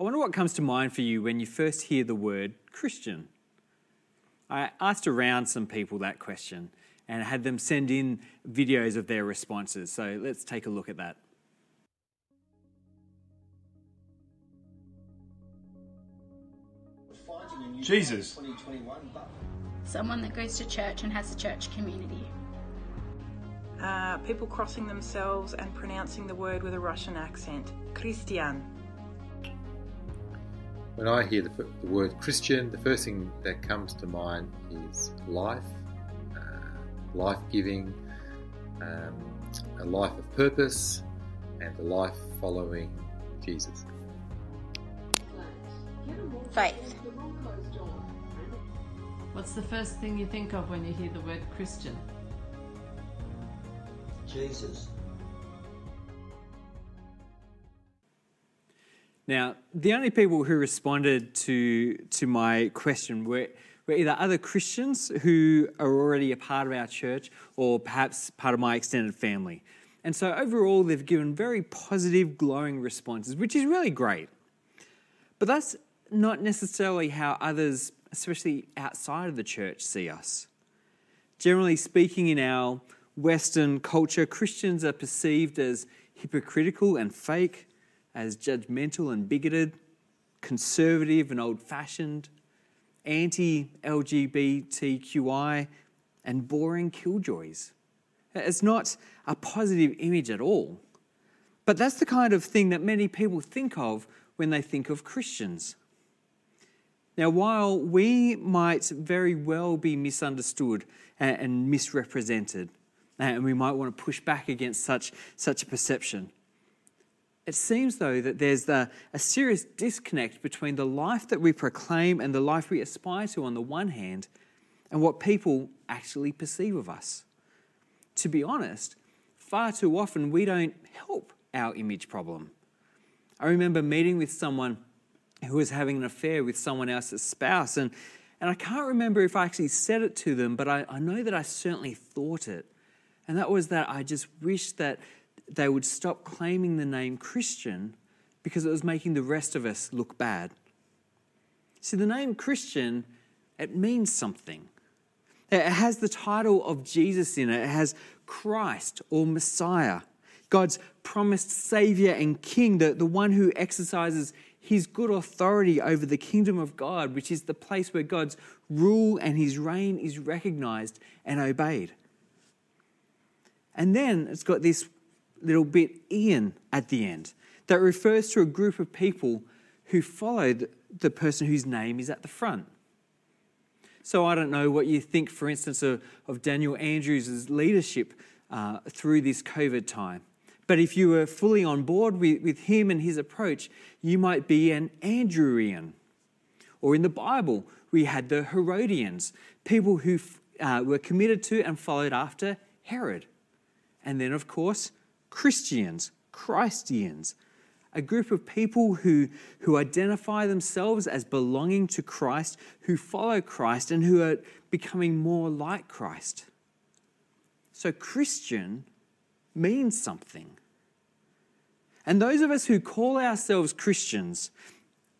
I wonder what comes to mind for you when you first hear the word Christian. I asked around some people that question and had them send in videos of their responses. So let's take a look at that. Jesus. Someone that goes to church and has a church community. Uh, people crossing themselves and pronouncing the word with a Russian accent. Christian. When I hear the, the word Christian, the first thing that comes to mind is life, uh, life giving, um, a life of purpose, and a life following Jesus. Faith. What's the first thing you think of when you hear the word Christian? Jesus. Now, the only people who responded to, to my question were, were either other Christians who are already a part of our church or perhaps part of my extended family. And so, overall, they've given very positive, glowing responses, which is really great. But that's not necessarily how others, especially outside of the church, see us. Generally speaking, in our Western culture, Christians are perceived as hypocritical and fake, as judgmental and bigoted, conservative and old fashioned, anti LGBTQI, and boring killjoys. It's not a positive image at all. But that's the kind of thing that many people think of when they think of Christians. Now, while we might very well be misunderstood and misrepresented, and we might want to push back against such, such a perception, it seems, though, that there's the, a serious disconnect between the life that we proclaim and the life we aspire to on the one hand, and what people actually perceive of us. To be honest, far too often we don't help our image problem. I remember meeting with someone who was having an affair with someone else's spouse, and, and I can't remember if I actually said it to them, but I, I know that I certainly thought it. And that was that I just wished that they would stop claiming the name Christian because it was making the rest of us look bad. See, the name Christian, it means something. It has the title of Jesus in it, it has Christ or Messiah, God's promised Savior and King, the, the one who exercises his good authority over the kingdom of God, which is the place where God's rule and his reign is recognized and obeyed. And then it's got this little bit Ian at the end that refers to a group of people who followed the person whose name is at the front. So I don't know what you think, for instance, of, of Daniel Andrews' leadership uh, through this COVID time. But if you were fully on board with, with him and his approach, you might be an Andrewian. Or in the Bible, we had the Herodians, people who uh, were committed to and followed after Herod. And then, of course, Christians, Christians, a group of people who, who identify themselves as belonging to Christ, who follow Christ, and who are becoming more like Christ. So, Christian means something. And those of us who call ourselves Christians,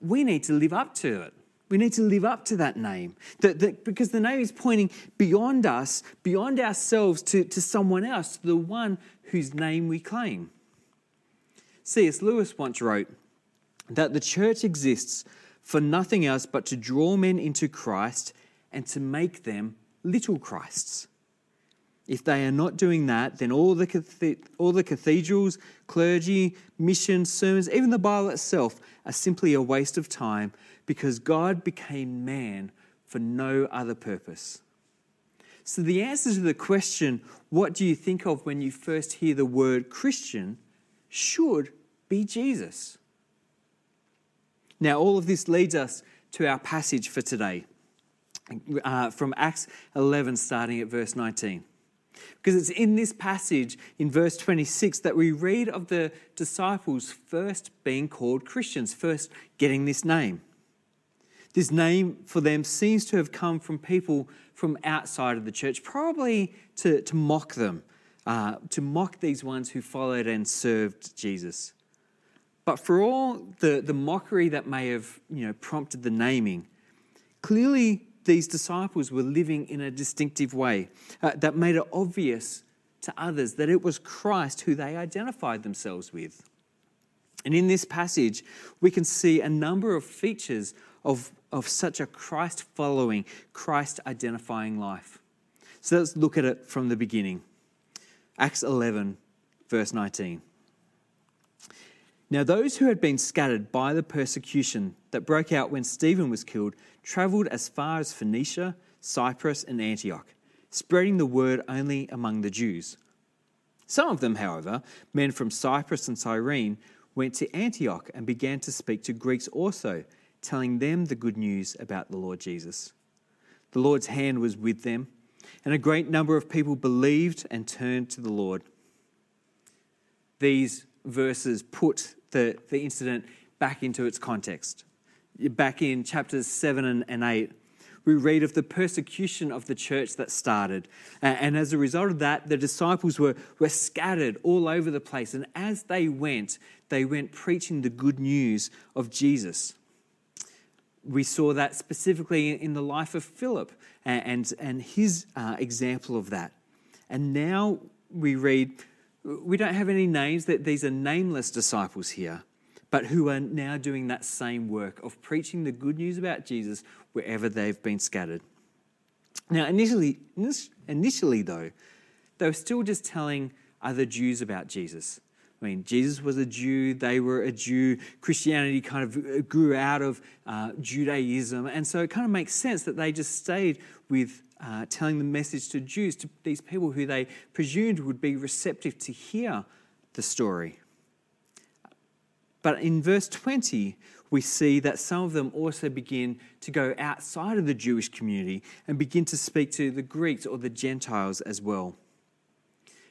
we need to live up to it. We need to live up to that name that, that, because the name is pointing beyond us, beyond ourselves, to, to someone else, to the one whose name we claim. C.S. Lewis once wrote that the church exists for nothing else but to draw men into Christ and to make them little Christs. If they are not doing that, then all the, all the cathedrals, clergy, missions, sermons, even the Bible itself are simply a waste of time because God became man for no other purpose. So, the answer to the question, what do you think of when you first hear the word Christian, should be Jesus. Now, all of this leads us to our passage for today uh, from Acts 11, starting at verse 19. Because it's in this passage, in verse 26, that we read of the disciples first being called Christians, first getting this name. This name for them seems to have come from people from outside of the church, probably to, to mock them, uh, to mock these ones who followed and served Jesus. But for all the, the mockery that may have you know, prompted the naming, clearly these disciples were living in a distinctive way uh, that made it obvious to others that it was Christ who they identified themselves with. And in this passage, we can see a number of features of, of such a Christ following, Christ identifying life. So let's look at it from the beginning. Acts 11, verse 19. Now, those who had been scattered by the persecution that broke out when Stephen was killed travelled as far as Phoenicia, Cyprus, and Antioch, spreading the word only among the Jews. Some of them, however, men from Cyprus and Cyrene, went to Antioch and began to speak to Greeks also, telling them the good news about the Lord Jesus. The Lord's hand was with them, and a great number of people believed and turned to the Lord. These verses put the, the incident back into its context. Back in chapters 7 and, and 8, we read of the persecution of the church that started. And as a result of that, the disciples were, were scattered all over the place. And as they went, they went preaching the good news of Jesus. We saw that specifically in the life of Philip and, and his uh, example of that. And now we read, we don't have any names, that these are nameless disciples here but who are now doing that same work of preaching the good news about Jesus wherever they've been scattered. Now, initially, initially though, they were still just telling other Jews about Jesus. I mean, Jesus was a Jew, they were a Jew. Christianity kind of grew out of uh, Judaism. And so it kind of makes sense that they just stayed with uh, telling the message to Jews, to these people who they presumed would be receptive to hear the story. But in verse 20, we see that some of them also begin to go outside of the Jewish community and begin to speak to the Greeks or the Gentiles as well.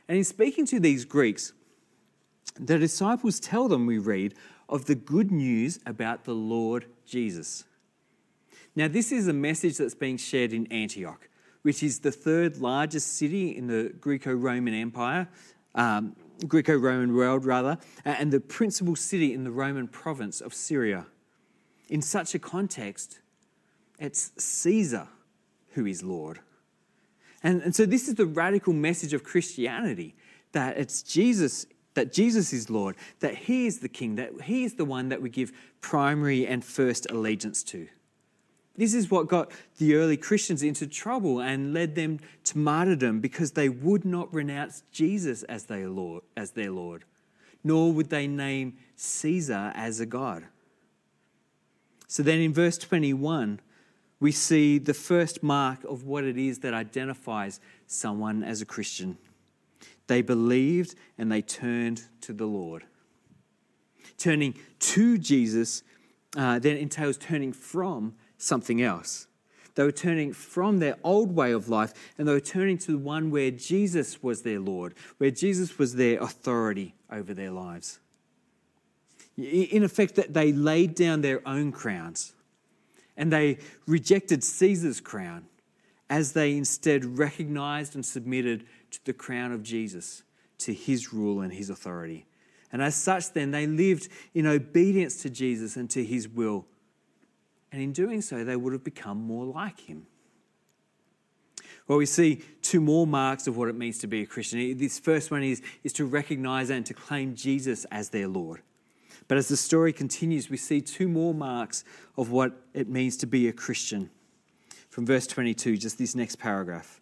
And in speaking to these Greeks, the disciples tell them, we read, of the good news about the Lord Jesus. Now, this is a message that's being shared in Antioch, which is the third largest city in the Greco Roman Empire. Um, Greco Roman world, rather, uh, and the principal city in the Roman province of Syria. In such a context, it's Caesar who is Lord. And, and so, this is the radical message of Christianity that it's Jesus, that Jesus is Lord, that He is the King, that He is the one that we give primary and first allegiance to. This is what got the early Christians into trouble and led them to martyrdom because they would not renounce Jesus as their Lord, as their Lord, nor would they name Caesar as a god. So then in verse 21, we see the first mark of what it is that identifies someone as a Christian. They believed and they turned to the Lord. Turning to Jesus uh, then entails turning from something else. They were turning from their old way of life and they were turning to the one where Jesus was their Lord, where Jesus was their authority over their lives. In effect, that they laid down their own crowns and they rejected Caesar's crown as they instead recognized and submitted to the crown of Jesus, to his rule and his authority. And as such, then, they lived in obedience to Jesus and to his will and in doing so, they would have become more like him. Well, we see two more marks of what it means to be a Christian. This first one is, is to recognize and to claim Jesus as their Lord. But as the story continues, we see two more marks of what it means to be a Christian. From verse 22, just this next paragraph.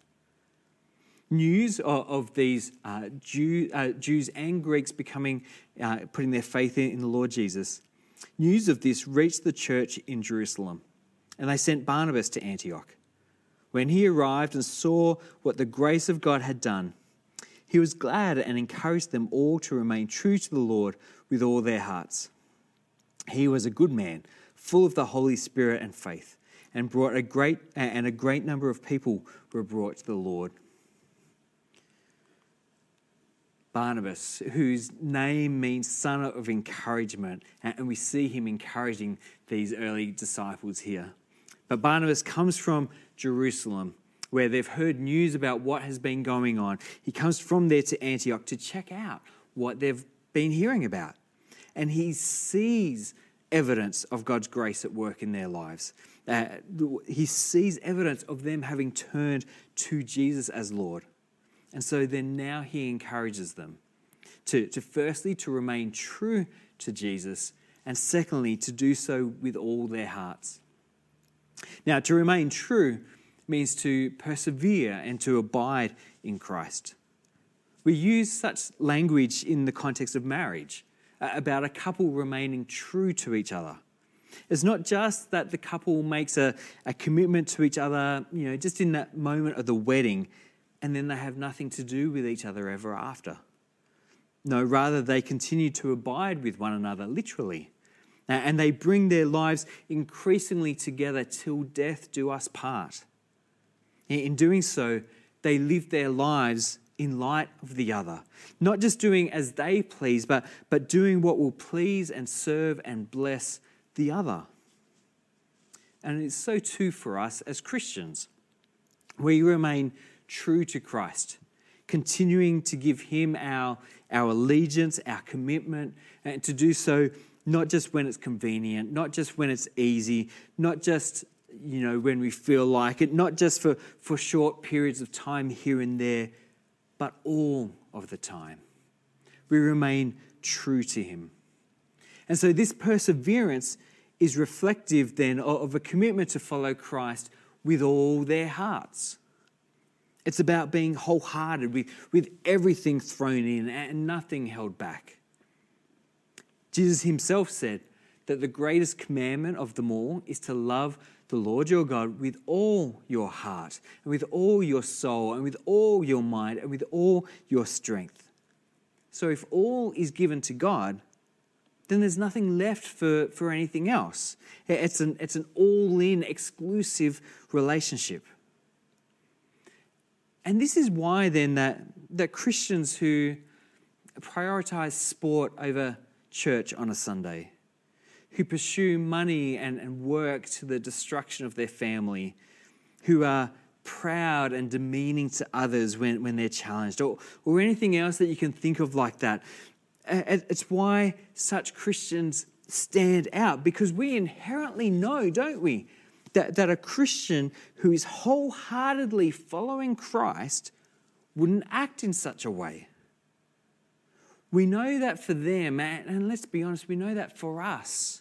News of, these uh, uh, Jews and Greeks becoming, uh, putting their faith in the Lord Jesus News of this reached the church in Jerusalem, and they sent Barnabas to Antioch. When he arrived and saw what the grace of God had done, he was glad and encouraged them all to remain true to the Lord with all their hearts. He was a good man, full of the Holy Spirit and faith, and brought a great and a great number of people were brought to the Lord. Barnabas, whose name means son of encouragement, and we see him encouraging these early disciples here. But Barnabas comes from Jerusalem, where they've heard news about what has been going on. He comes from there to Antioch to check out what they've been hearing about. and he sees evidence of God's grace at work in their lives. Uh, he sees evidence of them having turned to Jesus as Lord. And so then now he encourages them to, to firstly to remain true to Jesus, and secondly to do so with all their hearts. Now, to remain true means to persevere and to abide in Christ. We use such language in the context of marriage uh, about a couple remaining true to each other. It's not just that the couple makes a, a commitment to each other, you know, just in that moment of the wedding, and then they have nothing to do with each other ever after. No, rather, they continue to abide with one another, literally. And they bring their lives increasingly together till death do us part. In doing so, they live their lives in light of the other, not just doing as they please, but, but doing what will please and serve and bless the other. And it's so too for us as Christians. We remain true to Christ, continuing to give Him our, our allegiance, our commitment, and to do so not just when it's convenient, not just when it's easy, not just you know when we feel like it, not just for, for short periods of time here and there, but all of the time. We remain true to Him. And so this perseverance is reflective then of a commitment to follow Christ with all their hearts. It's about being wholehearted with, with everything thrown in and nothing held back. Jesus himself said that the greatest commandment of them all is to love the Lord your God with all your heart, and with all your soul, and with all your mind, and with all your strength. So, if all is given to God, then there's nothing left for, for anything else. It's an, it's an all in, exclusive relationship. And this is why, then, that, that Christians who prioritize sport over church on a Sunday, who pursue money and, and work to the destruction of their family, who are proud and demeaning to others when, when they're challenged, or, or anything else that you can think of like that. It's why such Christians stand out because we inherently know, don't we, that, that a Christian who is wholeheartedly following Christ wouldn't act in such a way. We know that for them, and let's be honest, we know that for us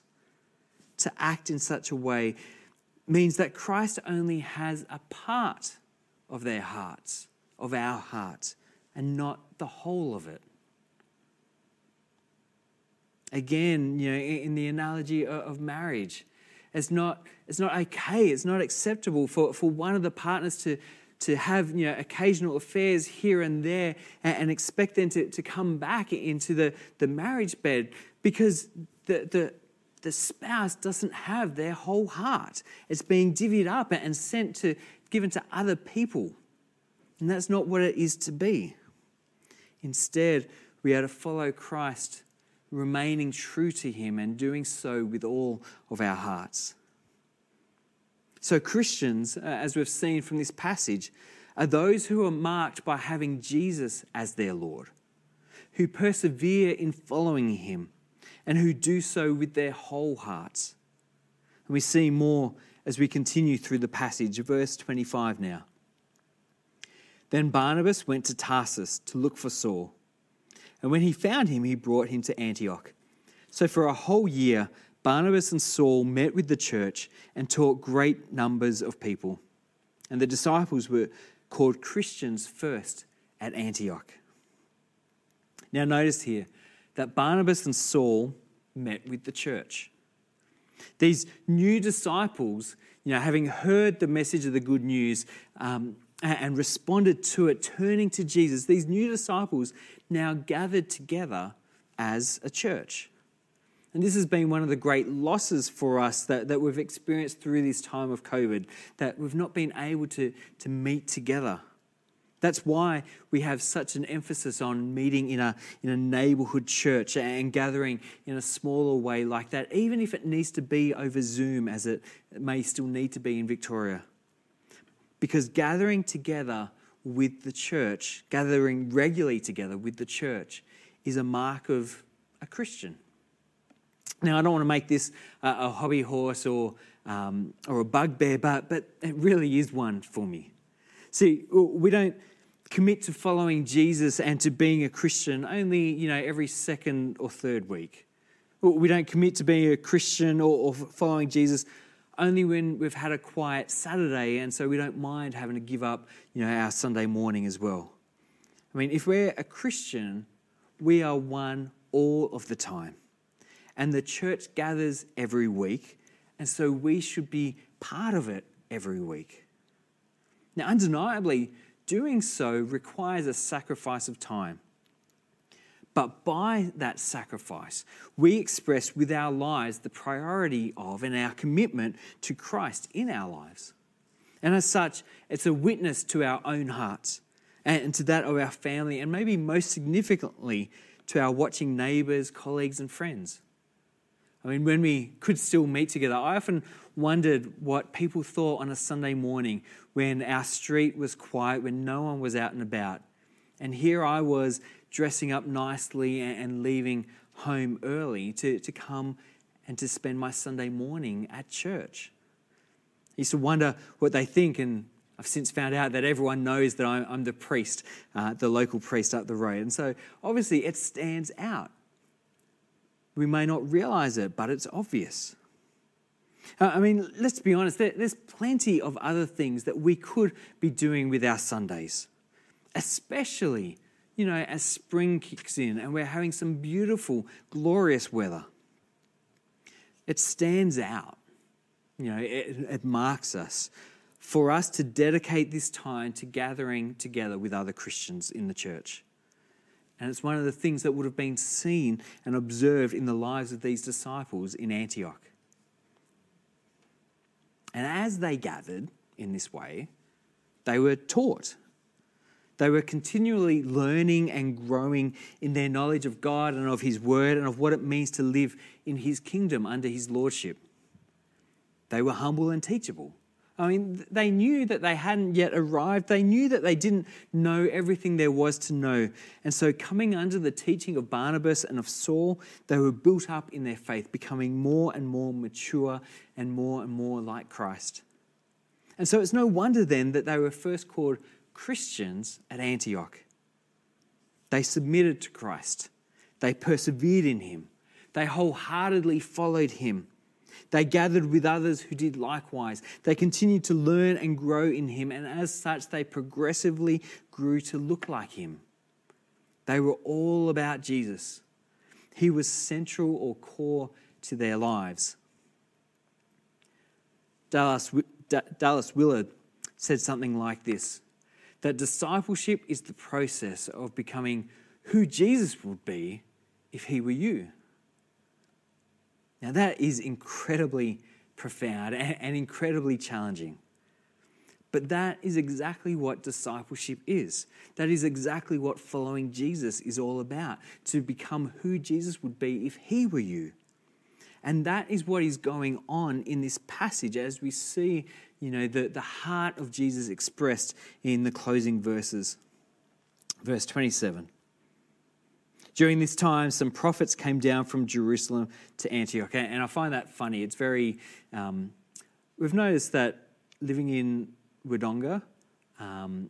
to act in such a way means that Christ only has a part of their hearts, of our hearts, and not the whole of it. Again, you know, in the analogy of marriage, it's not, it's not okay, it's not acceptable for, for one of the partners to, to have you know, occasional affairs here and there and, and expect them to, to come back into the, the marriage bed because the, the, the spouse doesn't have their whole heart. It's being divvied up and sent to, given to other people. And that's not what it is to be. Instead, we are to follow Christ, remaining true to Him and doing so with all of our hearts. So, Christians, uh, as we've seen from this passage, are those who are marked by having Jesus as their Lord, who persevere in following Him, and who do so with their whole hearts. And we see more as we continue through the passage, verse 25 now. Then Barnabas went to Tarsus to look for Saul. And when he found him, he brought him to Antioch. So for a whole year, Barnabas and Saul met with the church and taught great numbers of people. And the disciples were called Christians first at Antioch. Now, notice here that Barnabas and Saul met with the church. These new disciples, you know, having heard the message of the good news um, and responded to it, turning to Jesus, these new disciples now gathered together as a church. And this has been one of the great losses for us that, that we've experienced through this time of COVID, that we've not been able to, to meet together. That's why we have such an emphasis on meeting in a, in a neighborhood church and gathering in a smaller way like that, even if it needs to be over Zoom, as it may still need to be in Victoria. Because gathering together with the church, gathering regularly together with the church, is a mark of a Christian. Now, I don't want to make this a hobby horse or, um, or a bugbear, but, but it really is one for me. See, we don't commit to following Jesus and to being a Christian only, you know, every second or third week. We don't commit to being a Christian or, or following Jesus only when we've had a quiet Saturday, and so we don't mind having to give up, you know, our Sunday morning as well. I mean, if we're a Christian, we are one all of the time. And the church gathers every week, and so we should be part of it every week. Now, undeniably, doing so requires a sacrifice of time. But by that sacrifice, we express with our lives the priority of and our commitment to Christ in our lives. And as such, it's a witness to our own hearts and to that of our family, and maybe most significantly to our watching neighbours, colleagues, and friends. I mean, when we could still meet together, I often wondered what people thought on a Sunday morning when our street was quiet, when no one was out and about. And here I was dressing up nicely and leaving home early to, to come and to spend my Sunday morning at church. I used to wonder what they think, and I've since found out that everyone knows that I'm, the priest, uh, the local priest up the road. And so obviously it stands out. We may not realize it, but it's obvious. Uh, I mean, let's be honest, there's plenty of other things that we could be doing with our Sundays, especially you know, as spring kicks in and we're having some beautiful, glorious weather. It stands out, you know, it, it marks us for us to dedicate this time to gathering together with other Christians in the church. And it's one of the things that would have been seen and observed in the lives of these disciples in Antioch. And as they gathered in this way, they were taught they were continually learning and growing in their knowledge of God and of His Word and of what it means to live in His kingdom under His Lordship. They were humble and teachable. I mean, they knew that they hadn't yet arrived. They knew that they didn't know everything there was to know. And so, coming under the teaching of Barnabas and of Saul, they were built up in their faith, becoming more and more mature and more and more like Christ. And so, it's no wonder then that they were first called Christians at Antioch. They submitted to Christ, they persevered in Him, they wholeheartedly followed Him. They gathered with others who did likewise. They continued to learn and grow in Him, and as such, they progressively grew to look like Him. They were all about Jesus. He was central or core to their lives. Dallas, Dallas Willard said something like this that discipleship is the process of becoming who Jesus would be if he were you. Now, that is incredibly profound and incredibly challenging. But that is exactly what discipleship is. That is exactly what following Jesus is all about to become who Jesus would be if he were you. And that is what is going on in this passage as we see you know, the, the heart of Jesus expressed in the closing verses. Verse 27. During this time, some prophets came down from Jerusalem to Antioch. And I find that funny. It's very, um, we've noticed that living in Wodonga, um,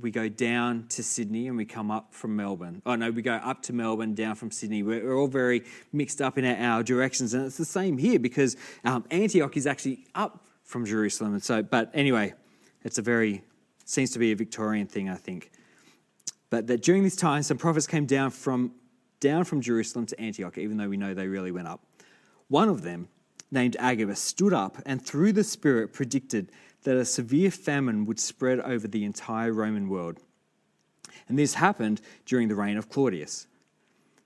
we go down to Sydney and we come up from Melbourne. Oh, no, we go up to Melbourne, down from Sydney. We're, we're all very mixed up in our, our, directions. And it's the same here because um, Antioch is actually up from Jerusalem. And so, but anyway, it's a very, seems to be a Victorian thing, I think. But that during this time, some prophets came down from, down from Jerusalem to Antioch, even though we know they really went up. One of them, named Agabus, stood up and through the Spirit predicted that a severe famine would spread over the entire Roman world. And this happened during the reign of Claudius.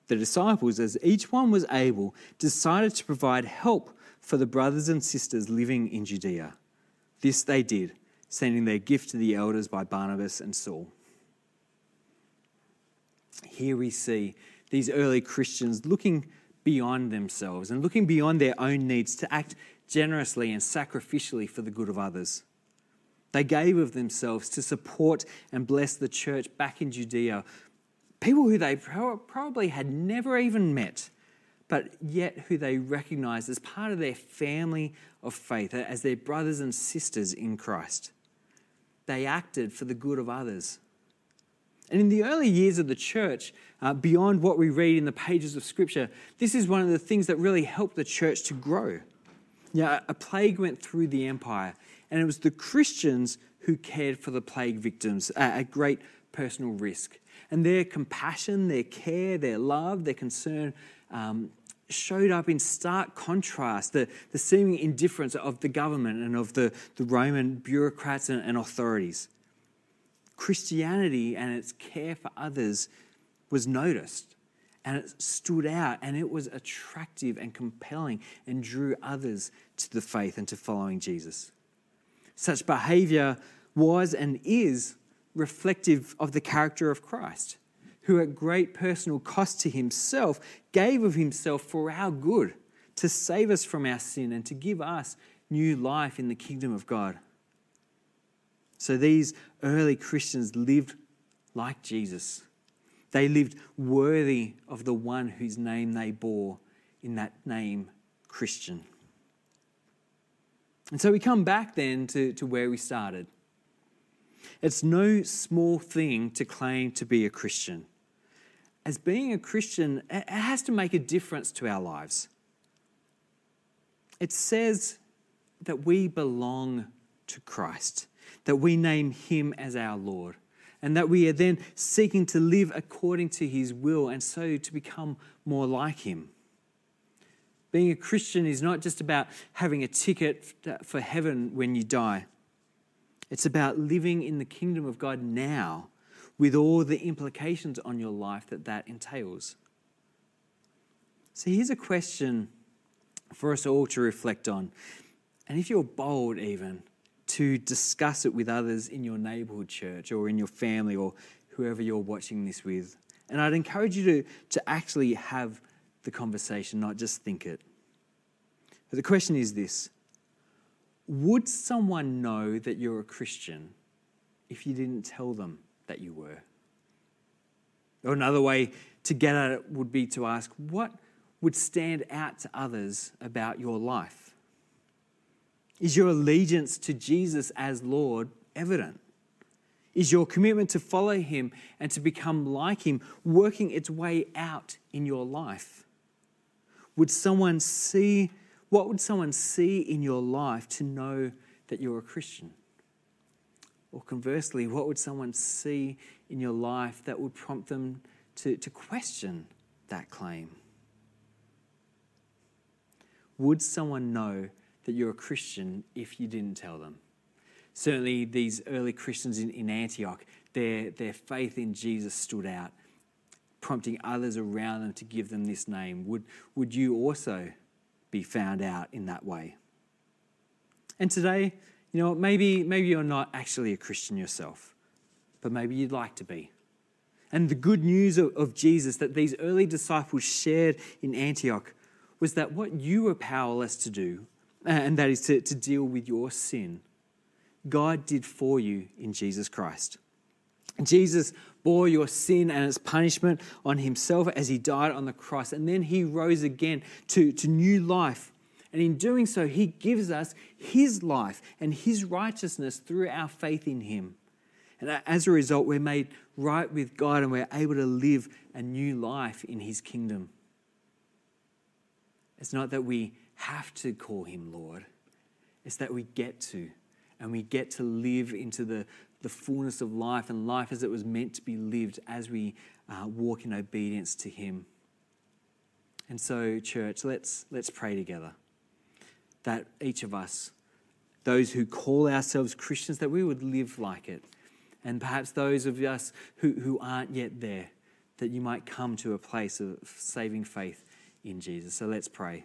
The disciples, as each one was able, decided to provide help for the brothers and sisters living in Judea. This they did, sending their gift to the elders by Barnabas and Saul. Here we see these early Christians looking beyond themselves and looking beyond their own needs to act generously and sacrificially for the good of others. They gave of themselves to support and bless the church back in Judea, people who they probably had never even met, but yet who they recognized as part of their family of faith, as their brothers and sisters in Christ. They acted for the good of others. And in the early years of the church, uh, beyond what we read in the pages of Scripture, this is one of the things that really helped the church to grow. Yeah, a plague went through the empire, and it was the Christians who cared for the plague victims at great personal risk. And their compassion, their care, their love, their concern um, showed up in stark contrast the, the seeming indifference of the government and of the, the Roman bureaucrats and, and authorities. Christianity and its care for others was noticed and it stood out and it was attractive and compelling and drew others to the faith and to following Jesus. Such behavior was and is reflective of the character of Christ, who at great personal cost to himself gave of himself for our good to save us from our sin and to give us new life in the kingdom of God. So these early Christians lived like Jesus they lived worthy of the one whose name they bore in that name, Christian. And so we come back then to, to where we started. It's no small thing to claim to be a Christian. As being a Christian, it has to make a difference to our lives. It says that we belong to Christ, that we name Him as our Lord and that we are then seeking to live according to his will and so to become more like him. Being a Christian is not just about having a ticket for heaven when you die. It's about living in the kingdom of God now with all the implications on your life that that entails. So here's a question for us all to reflect on. And if you're bold, even, to discuss it with others in your neighborhood church or in your family or whoever you're watching this with. And I'd encourage you to, to actually have the conversation, not just think it. But the question is this Would someone know that you're a Christian if you didn't tell them that you were? Or another way to get at it would be to ask, What would stand out to others about your life? Is your allegiance to Jesus as Lord evident? Is your commitment to follow him and to become like him working its way out in your life? Would someone see, what would someone see in your life to know that you're a Christian? Or conversely, what would someone see in your life that would prompt them to, to question that claim? Would someone know that you're a Christian if you didn't tell them. Certainly, these early Christians in, in Antioch, their, their faith in Jesus stood out, prompting others around them to give them this name. Would, would you also be found out in that way? And today, you know, maybe, maybe you're not actually a Christian yourself, but maybe you'd like to be. And the good news of, of Jesus that these early disciples shared in Antioch was that what you were powerless to do, and that is to, to deal with your sin. God did for you in Jesus Christ. Jesus bore your sin and its punishment on himself as he died on the cross, and then he rose again to, to new life. And in doing so, he gives us his life and his righteousness through our faith in him. And as a result, we're made right with God and we're able to live a new life in his kingdom. It's not that we have to call him Lord. It's that we get to, and we get to live into the, the fullness of life and life as it was meant to be lived as we uh, walk in obedience to him. And so, church, let's, let's pray together that each of us, those who call ourselves Christians, that we would live like it. And perhaps those of us who, who aren't yet there, that you might come to a place of saving faith in Jesus. So let's pray.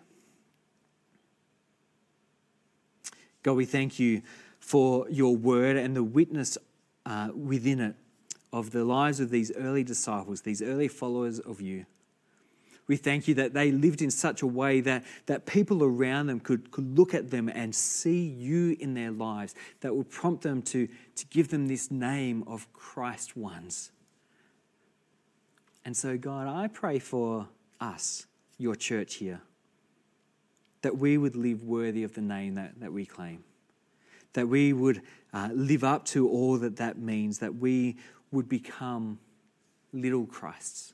God, we thank you for your word and the witness uh, within it of the lives of these early disciples, these early followers of you. We thank you that they lived in such a way that, that people around them could, could look at them and see you in their lives, that would prompt them to, to give them this name of Christ ones. And so, God, I pray for us, your church here. That we would live worthy of the name that, that we claim. That we would uh, live up to all that that means. That we would become little Christs.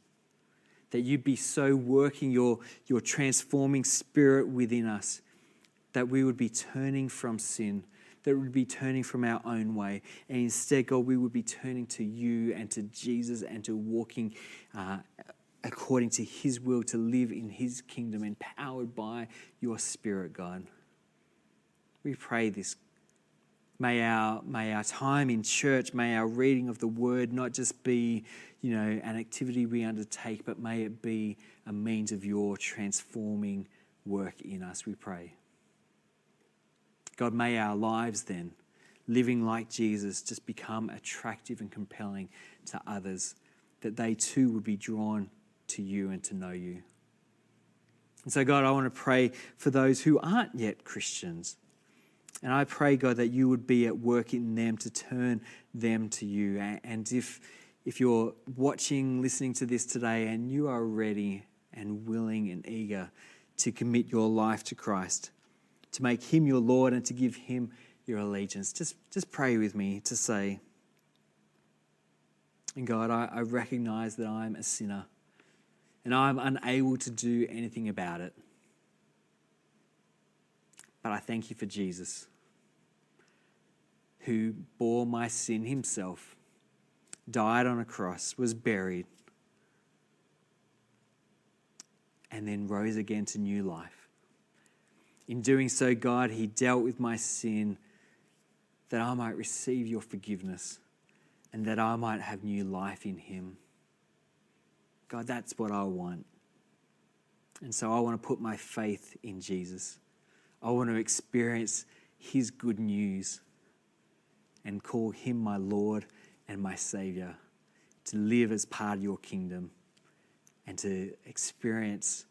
That you'd be so working your, your transforming spirit within us that we would be turning from sin, that we would be turning from our own way. And instead, God, we would be turning to you and to Jesus and to walking uh, according to his will, to live in his kingdom, empowered by your spirit, God. We pray this. May our, may our time in church, may our reading of the word not just be, you know, an activity we undertake, but may it be a means of your transforming work in us, we pray. God, may our lives then, living like Jesus, just become attractive and compelling to others, that they too would be drawn to you and to know you. And so, God, I want to pray for those who aren't yet Christians. And I pray, God, that you would be at work in them to turn them to you. And if, if you're watching, listening to this today, and you are ready and willing and eager to commit your life to Christ, to make him your Lord and to give him your allegiance, just, just pray with me to say, and God, I, I recognize that I'm a sinner and I'm unable to do anything about it. I thank you for Jesus, who bore my sin himself, died on a cross, was buried, and then rose again to new life. In doing so, God, He dealt with my sin that I might receive your forgiveness and that I might have new life in Him. God, that's what I want. And so I want to put my faith in Jesus. I want to experience His good news and call Him my Lord and my Savior, to live as part of your kingdom and to experience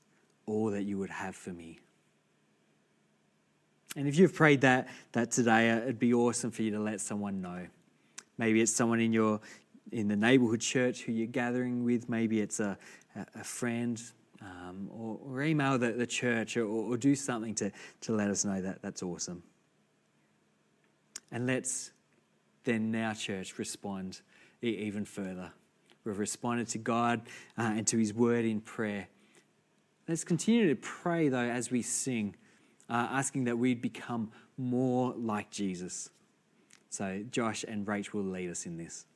all that you would have for me. And if you've prayed that, that today, uh, it'd be awesome for you to let someone know. Maybe it's someone in your in the neighborhood church who you're gathering with. Maybe it's a, a friend, um, or, or, email the, the church, or, or, do something to, to let us know that that's awesome. And let's then now, church, respond even further. We've responded to God uh, and to His word in prayer. Let's continue to pray, though, as we sing uh, asking that we'd become more like Jesus. So, Josh and Rach will lead us in this.